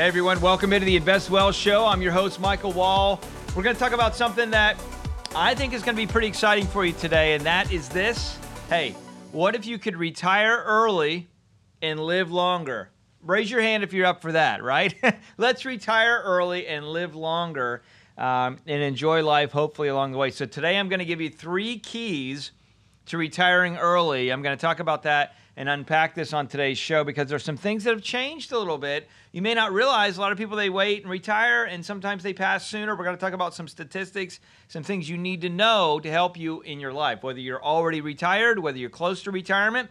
Hey everyone, welcome into the Invest Well Show. I'm your host, Michael Wall. We're going to talk about something that I think is going to be pretty exciting for you today, and that is this. Hey, what if you could retire early and live longer? Raise your hand if you're up for that, right? Let's retire early and live longer um, and enjoy life, hopefully, along the way. So, today I'm going to give you three keys to retiring early. I'm going to talk about that and unpack this on today's show because there's some things that have changed a little bit. You may not realize a lot of people they wait and retire and sometimes they pass sooner. We're going to talk about some statistics, some things you need to know to help you in your life, whether you're already retired, whether you're close to retirement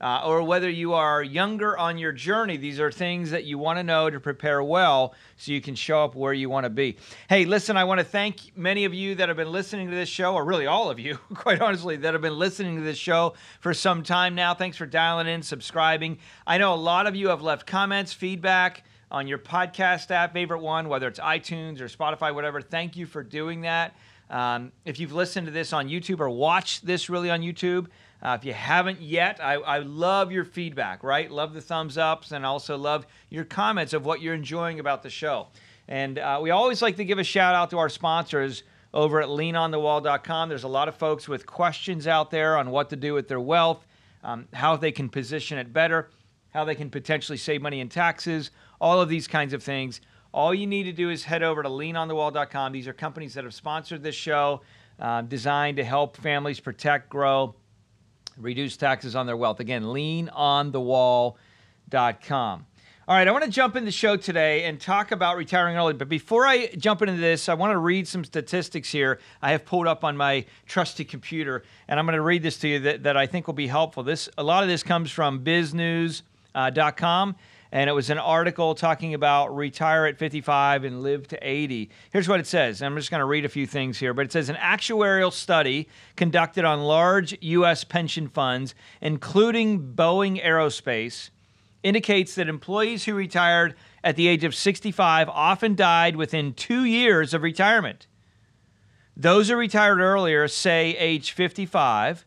uh, or whether you are younger on your journey, these are things that you want to know to prepare well so you can show up where you want to be. Hey, listen, I want to thank many of you that have been listening to this show, or really all of you, quite honestly, that have been listening to this show for some time now. Thanks for dialing in, subscribing. I know a lot of you have left comments, feedback on your podcast app, favorite one, whether it's iTunes or Spotify, whatever. Thank you for doing that. Um, if you've listened to this on YouTube or watched this really on YouTube, uh, if you haven't yet, I, I love your feedback, right? Love the thumbs ups and also love your comments of what you're enjoying about the show. And uh, we always like to give a shout out to our sponsors over at leanonthewall.com. There's a lot of folks with questions out there on what to do with their wealth, um, how they can position it better, how they can potentially save money in taxes, all of these kinds of things. All you need to do is head over to leanonthewall.com. These are companies that have sponsored this show, uh, designed to help families protect, grow, reduce taxes on their wealth. Again, leanonthewall.com. All right, I want to jump in the show today and talk about retiring early. But before I jump into this, I want to read some statistics here I have pulled up on my trusty computer, and I'm going to read this to you that, that I think will be helpful. This a lot of this comes from biznews.com. Uh, and it was an article talking about retire at 55 and live to 80. Here's what it says. I'm just going to read a few things here, but it says an actuarial study conducted on large U.S. pension funds, including Boeing Aerospace, indicates that employees who retired at the age of 65 often died within two years of retirement. Those who retired earlier, say age 55,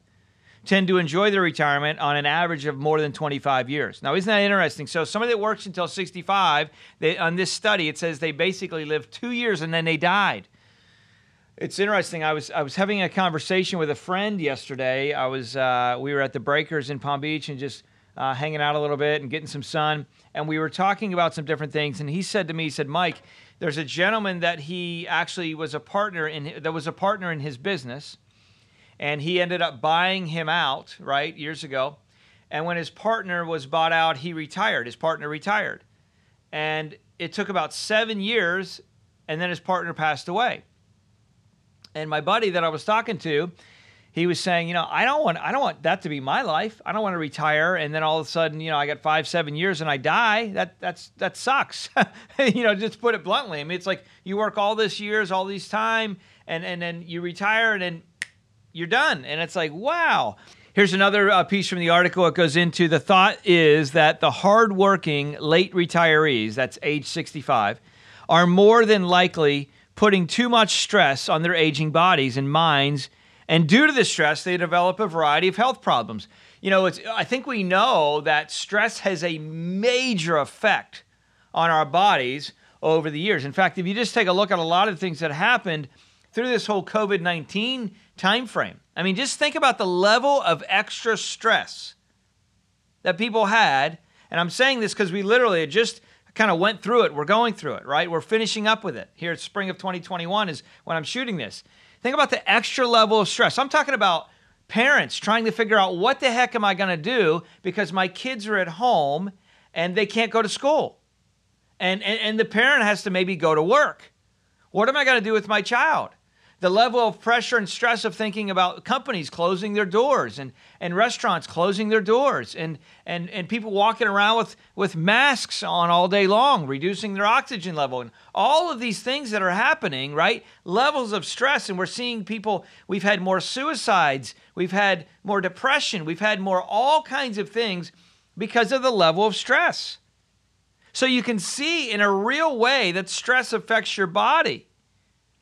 tend to enjoy their retirement on an average of more than 25 years. Now, isn't that interesting? So, somebody that works until 65, they, on this study, it says they basically lived two years and then they died. It's interesting. I was I was having a conversation with a friend yesterday. I was uh, we were at the Breakers in Palm Beach and just uh, hanging out a little bit and getting some sun. And we were talking about some different things. And he said to me, he said, Mike, there's a gentleman that he actually was a partner in that was a partner in his business and he ended up buying him out, right, years ago. And when his partner was bought out, he retired. His partner retired. And it took about seven years, and then his partner passed away. And my buddy that I was talking to, he was saying, you know, I don't want I don't want that to be my life. I don't want to retire and then all of a sudden, you know, I got five, seven years and I die. That that's that sucks. you know, just put it bluntly. I mean, it's like you work all this years, all this time, and and then you retire and then you're done. And it's like, wow. Here's another uh, piece from the article. It goes into the thought is that the hardworking late retirees, that's age 65, are more than likely putting too much stress on their aging bodies and minds. And due to the stress, they develop a variety of health problems. You know, it's, I think we know that stress has a major effect on our bodies over the years. In fact, if you just take a look at a lot of things that happened through this whole COVID 19 time frame. I mean, just think about the level of extra stress that people had. And I'm saying this because we literally just kind of went through it. We're going through it, right? We're finishing up with it. Here at spring of 2021 is when I'm shooting this. Think about the extra level of stress. I'm talking about parents trying to figure out what the heck am I going to do because my kids are at home and they can't go to school. And, and, and the parent has to maybe go to work. What am I going to do with my child? The level of pressure and stress of thinking about companies closing their doors and, and restaurants closing their doors and, and, and people walking around with, with masks on all day long, reducing their oxygen level, and all of these things that are happening, right? Levels of stress. And we're seeing people, we've had more suicides, we've had more depression, we've had more all kinds of things because of the level of stress. So you can see in a real way that stress affects your body.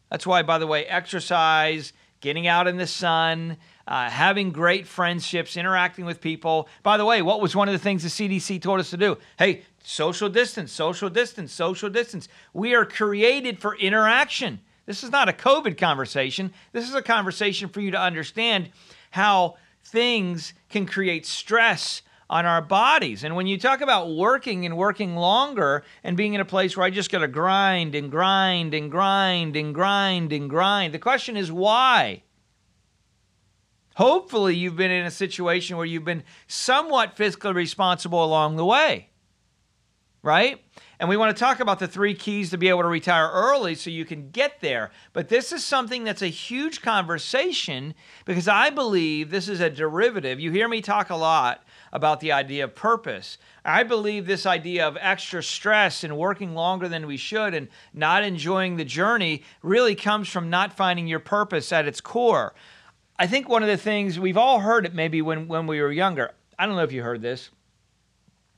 That's why, by the way, exercise, getting out in the sun, uh, having great friendships, interacting with people. By the way, what was one of the things the CDC told us to do? Hey, social distance, social distance, social distance. We are created for interaction. This is not a COVID conversation. This is a conversation for you to understand how things can create stress on our bodies. And when you talk about working and working longer and being in a place where I just got to grind and grind and grind and grind and grind, the question is why? Hopefully, you've been in a situation where you've been somewhat fiscally responsible along the way, right? And we want to talk about the three keys to be able to retire early so you can get there. But this is something that's a huge conversation because I believe this is a derivative. You hear me talk a lot about the idea of purpose. I believe this idea of extra stress and working longer than we should and not enjoying the journey really comes from not finding your purpose at its core. I think one of the things we've all heard it maybe when, when we were younger. I don't know if you heard this.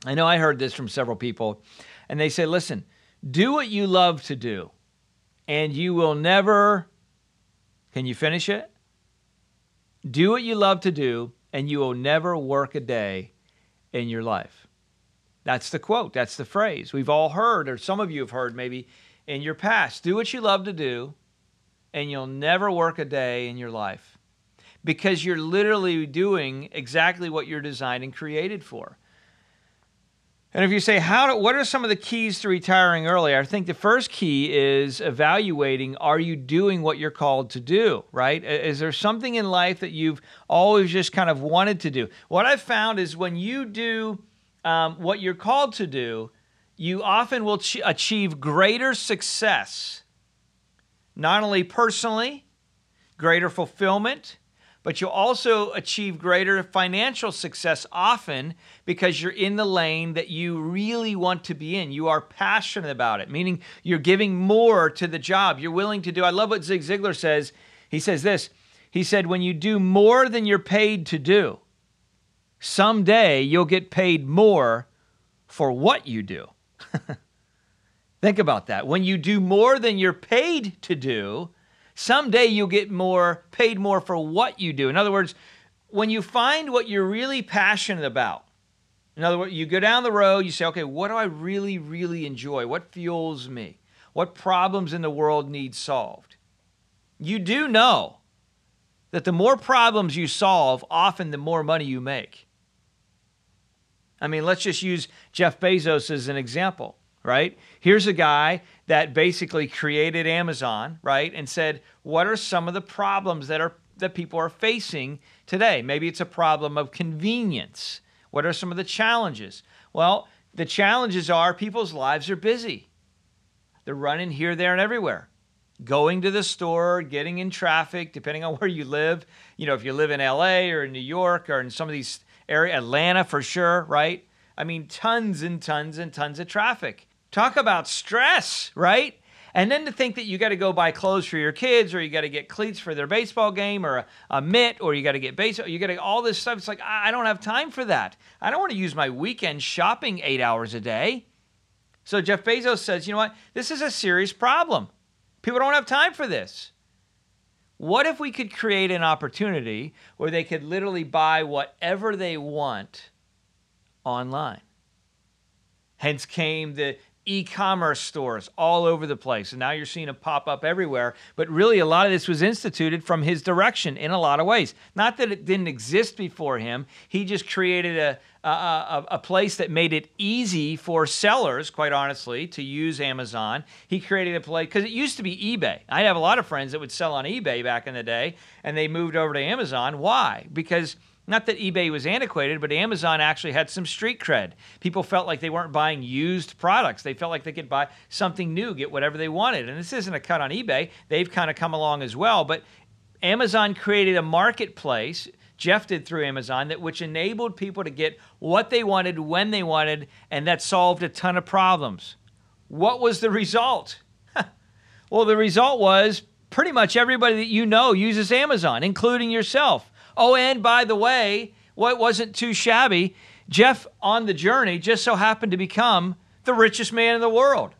I know I heard this from several people. And they say, listen, do what you love to do, and you will never. Can you finish it? Do what you love to do, and you will never work a day in your life. That's the quote. That's the phrase. We've all heard, or some of you have heard maybe in your past. Do what you love to do, and you'll never work a day in your life because you're literally doing exactly what you're designed and created for. And if you say, how do, what are some of the keys to retiring early? I think the first key is evaluating are you doing what you're called to do, right? Is there something in life that you've always just kind of wanted to do? What I've found is when you do um, what you're called to do, you often will ch- achieve greater success, not only personally, greater fulfillment, but you'll also achieve greater financial success often because you're in the lane that you really want to be in. You are passionate about it, meaning you're giving more to the job. You're willing to do. I love what Zig Ziglar says. He says this He said, When you do more than you're paid to do, someday you'll get paid more for what you do. Think about that. When you do more than you're paid to do, someday you'll get more paid more for what you do. In other words, when you find what you're really passionate about, in other words, you go down the road, you say, okay, what do I really, really enjoy? What fuels me? What problems in the world need solved? You do know that the more problems you solve, often the more money you make. I mean, let's just use Jeff Bezos as an example, right? Here's a guy that basically created Amazon, right? And said, what are some of the problems that are that people are facing today? Maybe it's a problem of convenience. What are some of the challenges? Well, the challenges are people's lives are busy. They're running here, there, and everywhere. Going to the store, getting in traffic, depending on where you live. You know, if you live in LA or in New York or in some of these areas, Atlanta for sure, right? I mean, tons and tons and tons of traffic. Talk about stress, right? And then to think that you got to go buy clothes for your kids, or you got to get cleats for their baseball game, or a, a mitt, or you got to get base, you got to all this stuff. It's like I don't have time for that. I don't want to use my weekend shopping eight hours a day. So Jeff Bezos says, you know what? This is a serious problem. People don't have time for this. What if we could create an opportunity where they could literally buy whatever they want online? Hence came the e-commerce stores all over the place. And now you're seeing it pop up everywhere. But really a lot of this was instituted from his direction in a lot of ways. Not that it didn't exist before him. He just created a a, a, a place that made it easy for sellers quite honestly to use amazon. He created a place because it used to be ebay. I have a lot of friends that would sell on ebay back in the day and they moved over to amazon. Why? Because not that eBay was antiquated, but Amazon actually had some street cred. People felt like they weren't buying used products. They felt like they could buy something new, get whatever they wanted. And this isn't a cut on eBay. They've kind of come along as well. But Amazon created a marketplace. Jeff did through Amazon that which enabled people to get what they wanted when they wanted, and that solved a ton of problems. What was the result? well, the result was pretty much everybody that you know uses Amazon, including yourself. Oh, and by the way, what wasn't too shabby, Jeff on the journey just so happened to become the richest man in the world.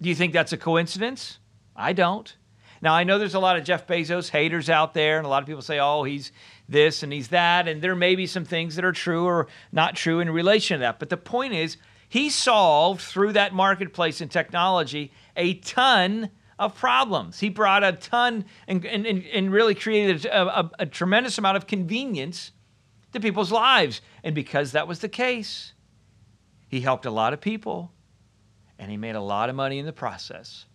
Do you think that's a coincidence? I don't. Now, I know there's a lot of Jeff Bezos haters out there, and a lot of people say, oh, he's this and he's that. And there may be some things that are true or not true in relation to that. But the point is, he solved through that marketplace and technology a ton of problems. He brought a ton and, and, and really created a, a, a tremendous amount of convenience to people's lives. And because that was the case, he helped a lot of people and he made a lot of money in the process.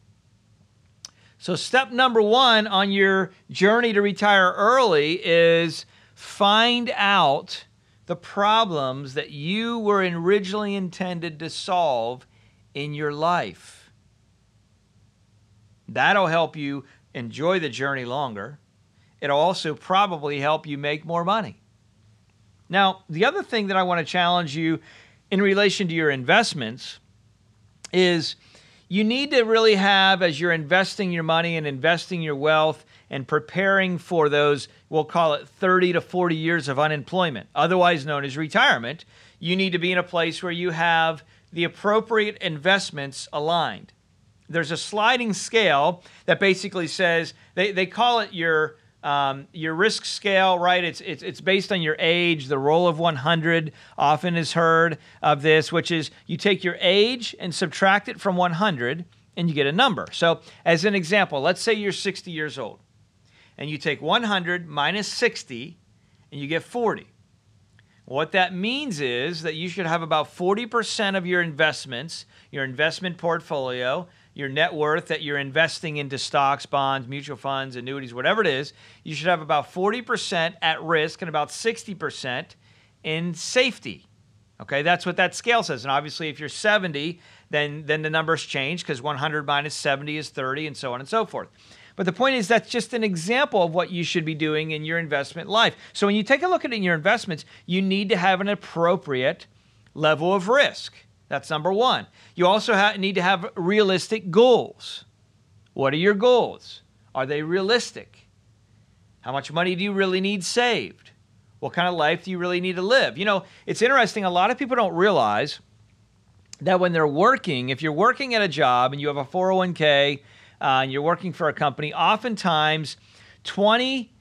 So, step number one on your journey to retire early is find out the problems that you were originally intended to solve in your life. That'll help you enjoy the journey longer. It'll also probably help you make more money. Now, the other thing that I want to challenge you in relation to your investments is you need to really have, as you're investing your money and investing your wealth and preparing for those, we'll call it 30 to 40 years of unemployment, otherwise known as retirement, you need to be in a place where you have the appropriate investments aligned. There's a sliding scale that basically says, they, they call it your um, your risk scale, right? It's, it's it's based on your age. The rule of 100 often is heard of this, which is you take your age and subtract it from 100, and you get a number. So, as an example, let's say you're 60 years old, and you take 100 minus 60, and you get 40. What that means is that you should have about 40% of your investments, your investment portfolio, your net worth that you're investing into stocks, bonds, mutual funds, annuities, whatever it is, you should have about 40% at risk and about 60% in safety. Okay, that's what that scale says. And obviously, if you're 70, then, then the numbers change because 100 minus 70 is 30 and so on and so forth. But the point is, that's just an example of what you should be doing in your investment life. So when you take a look at in your investments, you need to have an appropriate level of risk. That's number one. You also ha- need to have realistic goals. What are your goals? Are they realistic? How much money do you really need saved? What kind of life do you really need to live? You know, it's interesting. A lot of people don't realize that when they're working, if you're working at a job and you have a 401k uh, and you're working for a company, oftentimes 20,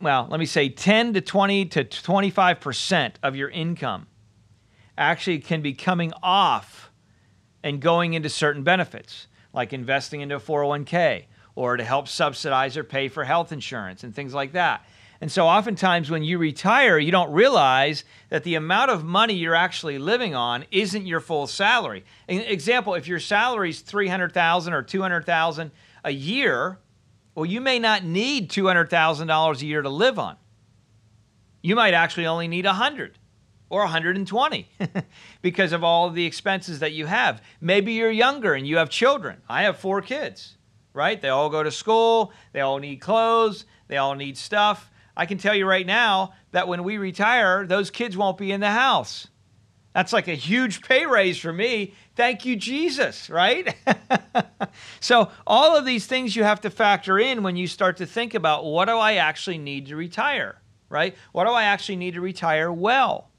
well, let me say 10 to 20 to 25% of your income actually can be coming off and going into certain benefits, like investing into a 401k or to help subsidize or pay for health insurance and things like that. And so oftentimes when you retire, you don't realize that the amount of money you're actually living on isn't your full salary. An example, if your salary is 300,000 or 200,000 a year, well you may not need $200,000 a year to live on. You might actually only need a 100 or 120 because of all of the expenses that you have. Maybe you're younger and you have children. I have four kids, right? They all go to school, they all need clothes, they all need stuff. I can tell you right now that when we retire, those kids won't be in the house. That's like a huge pay raise for me. Thank you, Jesus, right? so, all of these things you have to factor in when you start to think about what do I actually need to retire, right? What do I actually need to retire well?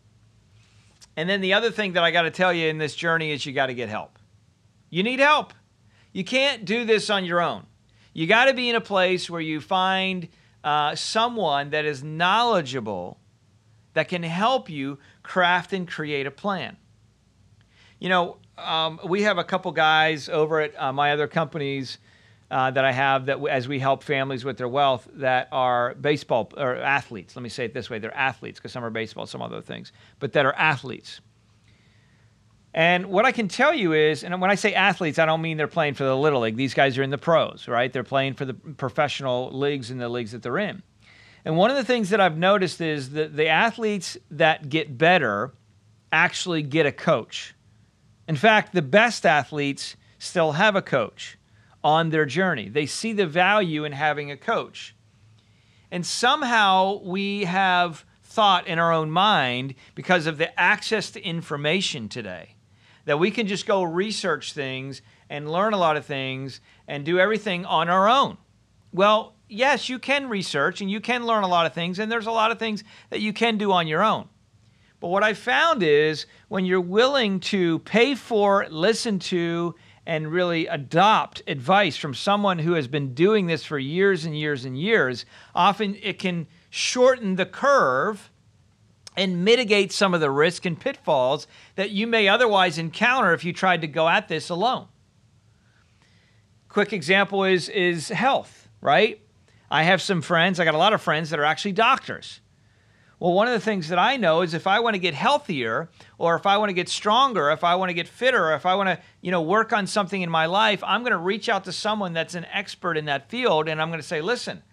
And then the other thing that I got to tell you in this journey is you got to get help. You need help. You can't do this on your own. You got to be in a place where you find uh, someone that is knowledgeable that can help you craft and create a plan. You know, um, we have a couple guys over at uh, my other companies uh, that I have that as we help families with their wealth that are baseball or athletes. Let me say it this way: they're athletes because some are baseball, some other things, but that are athletes. And what I can tell you is, and when I say athletes, I don't mean they're playing for the little league. These guys are in the pros, right? They're playing for the professional leagues and the leagues that they're in. And one of the things that I've noticed is that the athletes that get better actually get a coach. In fact, the best athletes still have a coach on their journey. They see the value in having a coach. And somehow we have thought in our own mind because of the access to information today that we can just go research things and learn a lot of things and do everything on our own. Well, yes, you can research and you can learn a lot of things, and there's a lot of things that you can do on your own. But what I found is when you're willing to pay for, listen to, and really adopt advice from someone who has been doing this for years and years and years, often it can shorten the curve and mitigate some of the risk and pitfalls that you may otherwise encounter if you tried to go at this alone. Quick example is is health, right? I have some friends, I got a lot of friends that are actually doctors. Well, one of the things that I know is if I want to get healthier or if I want to get stronger, if I want to get fitter, if I want to, you know, work on something in my life, I'm going to reach out to someone that's an expert in that field and I'm going to say, listen,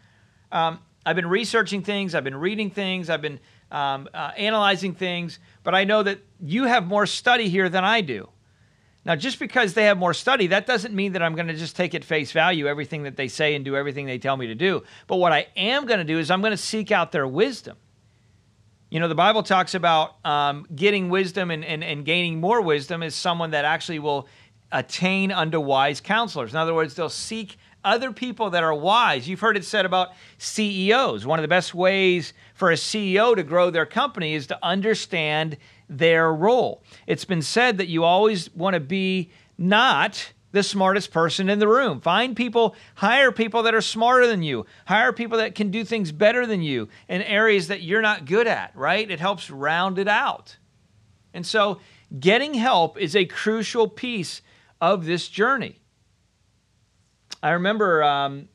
um, I've been researching things, I've been reading things, I've been um, uh, analyzing things, but I know that you have more study here than I do. Now, just because they have more study, that doesn't mean that I'm going to just take at face value everything that they say and do everything they tell me to do. But what I am going to do is I'm going to seek out their wisdom. You know, the Bible talks about um, getting wisdom and, and, and gaining more wisdom is someone that actually will attain unto wise counselors. In other words, they'll seek other people that are wise. You've heard it said about CEOs. One of the best ways for a CEO to grow their company is to understand their role. It's been said that you always want to be not the smartest person in the room. Find people, hire people that are smarter than you, hire people that can do things better than you in areas that you're not good at, right? It helps round it out. And so, getting help is a crucial piece of this journey. I remember um,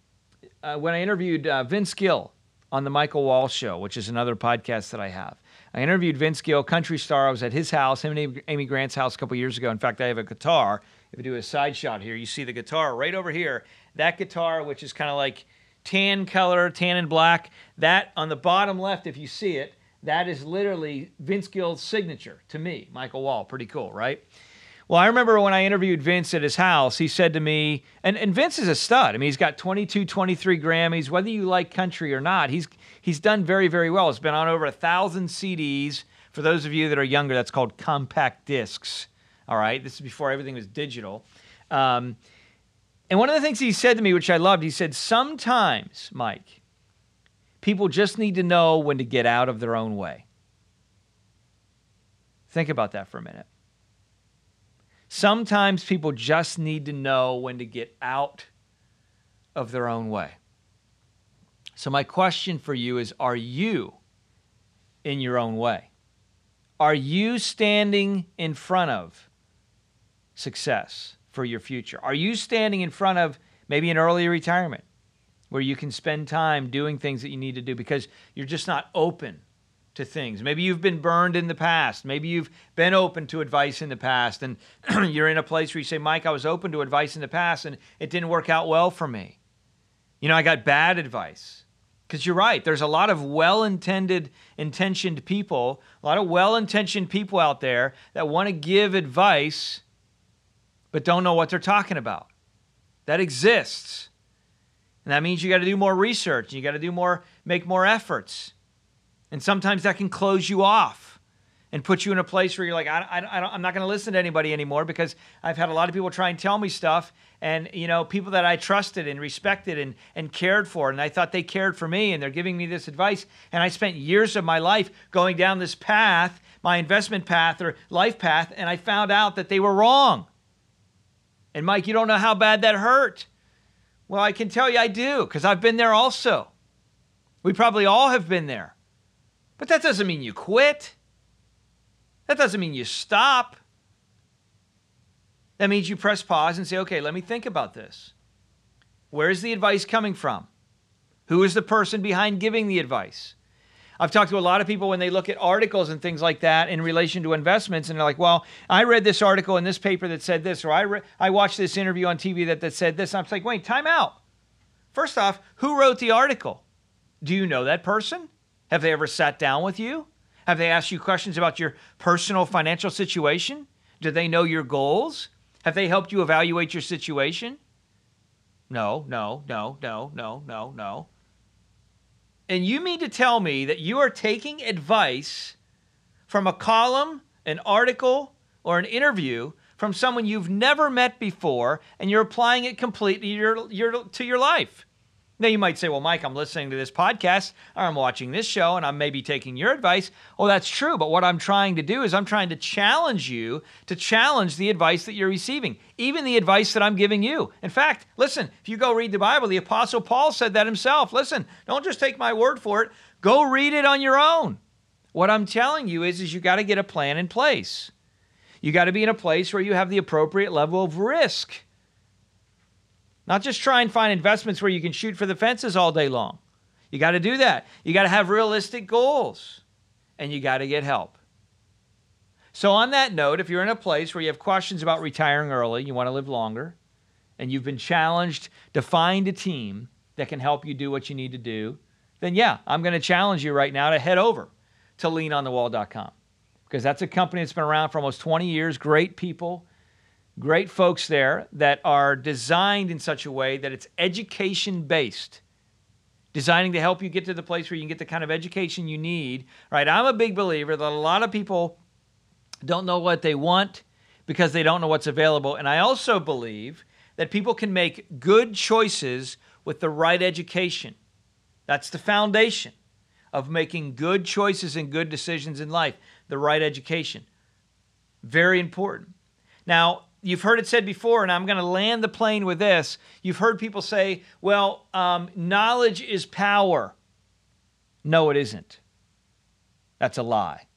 uh, when I interviewed uh, Vince Gill on the Michael Wall Show, which is another podcast that I have. I interviewed Vince Gill, country star. I was at his house, him and Amy Grant's house a couple years ago. In fact, I have a guitar. If you do a side shot here, you see the guitar right over here. That guitar, which is kind of like tan color, tan and black. That on the bottom left, if you see it, that is literally Vince Gill's signature to me, Michael Wall. Pretty cool, right? Well, I remember when I interviewed Vince at his house, he said to me, and, and Vince is a stud. I mean, he's got 22, 23 Grammys. Whether you like country or not, he's he's done very, very well. It's been on over a thousand CDs. For those of you that are younger, that's called compact discs. All right, this is before everything was digital. Um, and one of the things he said to me, which I loved, he said, Sometimes, Mike, people just need to know when to get out of their own way. Think about that for a minute. Sometimes people just need to know when to get out of their own way. So, my question for you is Are you in your own way? Are you standing in front of success for your future? Are you standing in front of maybe an early retirement where you can spend time doing things that you need to do because you're just not open to things. Maybe you've been burned in the past. Maybe you've been open to advice in the past, and you're in a place where you say, Mike, I was open to advice in the past, and it didn't work out well for me. You know, I got bad advice. Because you're right, there's a lot of well intended, intentioned people, a lot of well intentioned people out there that want to give advice but don't know what they're talking about. That exists. And that means you got to do more research, you got to do more, make more efforts. And sometimes that can close you off and put you in a place where you're like, I, I, I am not going to listen to anybody anymore because I've had a lot of people try and tell me stuff. And, you know, people that I trusted and respected and, and cared for, and I thought they cared for me, and they're giving me this advice. And I spent years of my life going down this path, my investment path or life path, and I found out that they were wrong. And Mike, you don't know how bad that hurt. Well, I can tell you I do because I've been there also. We probably all have been there. But that doesn't mean you quit. That doesn't mean you stop. That means you press pause and say, okay, let me think about this. Where's the advice coming from? Who is the person behind giving the advice? I've talked to a lot of people when they look at articles and things like that in relation to investments, and they're like, well, I read this article in this paper that said this, or I, re- I watched this interview on TV that, that said this. I'm like, wait, time out. First off, who wrote the article? Do you know that person? Have they ever sat down with you? Have they asked you questions about your personal financial situation? Do they know your goals? Have they helped you evaluate your situation? No, no, no, no, no, no, no. And you mean to tell me that you are taking advice from a column, an article, or an interview from someone you've never met before and you're applying it completely to your, your, to your life? Now, you might say, well, Mike, I'm listening to this podcast, or I'm watching this show, and I'm maybe taking your advice. Oh, that's true. But what I'm trying to do is I'm trying to challenge you to challenge the advice that you're receiving, even the advice that I'm giving you. In fact, listen, if you go read the Bible, the Apostle Paul said that himself. Listen, don't just take my word for it, go read it on your own. What I'm telling you is, is you got to get a plan in place. You got to be in a place where you have the appropriate level of risk. Not just try and find investments where you can shoot for the fences all day long. You got to do that. You got to have realistic goals and you got to get help. So, on that note, if you're in a place where you have questions about retiring early, you want to live longer, and you've been challenged to find a team that can help you do what you need to do, then yeah, I'm going to challenge you right now to head over to leanonthewall.com because that's a company that's been around for almost 20 years, great people great folks there that are designed in such a way that it's education based designing to help you get to the place where you can get the kind of education you need right? I'm a big believer that a lot of people don't know what they want because they don't know what's available. And i also believe that people can make good choices with the right education. That's the foundation of making good choices and good decisions in life the right education. Very important. Now you've heard it said before, and I'm going to land the plane with this. You've heard people say, well, um, knowledge is power. No, it isn't. That's a lie.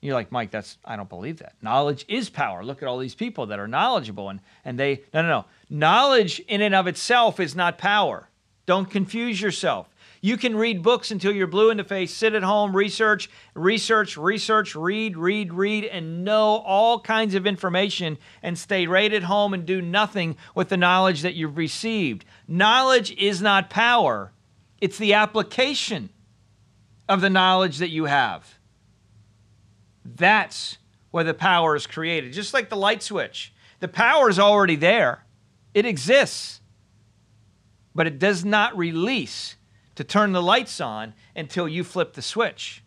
You're like, Mike, that's I don't believe that. Knowledge is power. Look at all these people that are knowledgeable and and they no no no. Knowledge in and of itself is not power. Don't confuse yourself. You can read books until you're blue in the face, sit at home, research, research, research, read, read, read, and know all kinds of information and stay right at home and do nothing with the knowledge that you've received. Knowledge is not power, it's the application of the knowledge that you have. That's where the power is created, just like the light switch. The power is already there, it exists, but it does not release to turn the lights on until you flip the switch.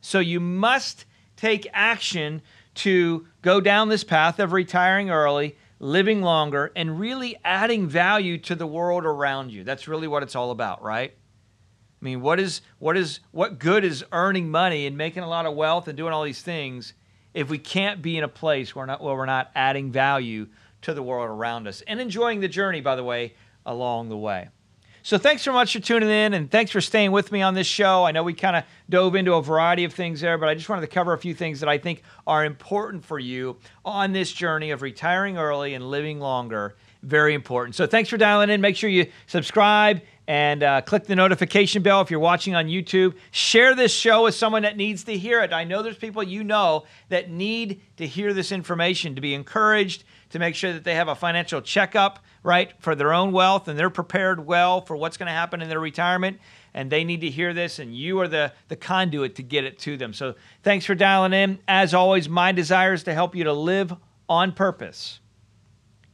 So you must take action to go down this path of retiring early, living longer, and really adding value to the world around you. That's really what it's all about, right? I mean, what is what is what good is earning money and making a lot of wealth and doing all these things if we can't be in a place where, not, where we're not adding value to the world around us and enjoying the journey, by the way, along the way. So thanks so much for tuning in and thanks for staying with me on this show. I know we kind of dove into a variety of things there, but I just wanted to cover a few things that I think are important for you on this journey of retiring early and living longer. Very important. So thanks for dialing in. Make sure you subscribe and uh, click the notification bell if you're watching on YouTube. Share this show with someone that needs to hear it. I know there's people you know that need to hear this information to be encouraged, to make sure that they have a financial checkup right, for their own wealth and they're prepared well for what's going to happen in their retirement. And they need to hear this, and you are the, the conduit to get it to them. So thanks for dialing in. As always, my desire is to help you to live on purpose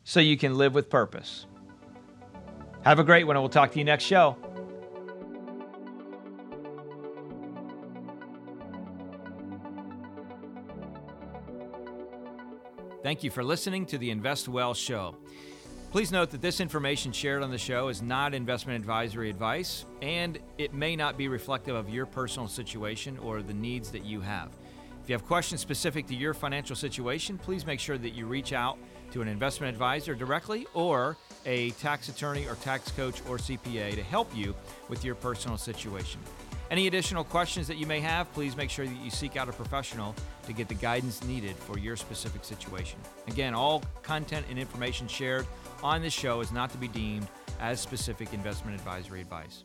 so you can live with purpose. Have a great one, and we'll talk to you next show. Thank you for listening to the Invest Well Show. Please note that this information shared on the show is not investment advisory advice, and it may not be reflective of your personal situation or the needs that you have. If you have questions specific to your financial situation, please make sure that you reach out to an investment advisor directly or a tax attorney or tax coach or CPA to help you with your personal situation. Any additional questions that you may have, please make sure that you seek out a professional to get the guidance needed for your specific situation. Again, all content and information shared on this show is not to be deemed as specific investment advisory advice.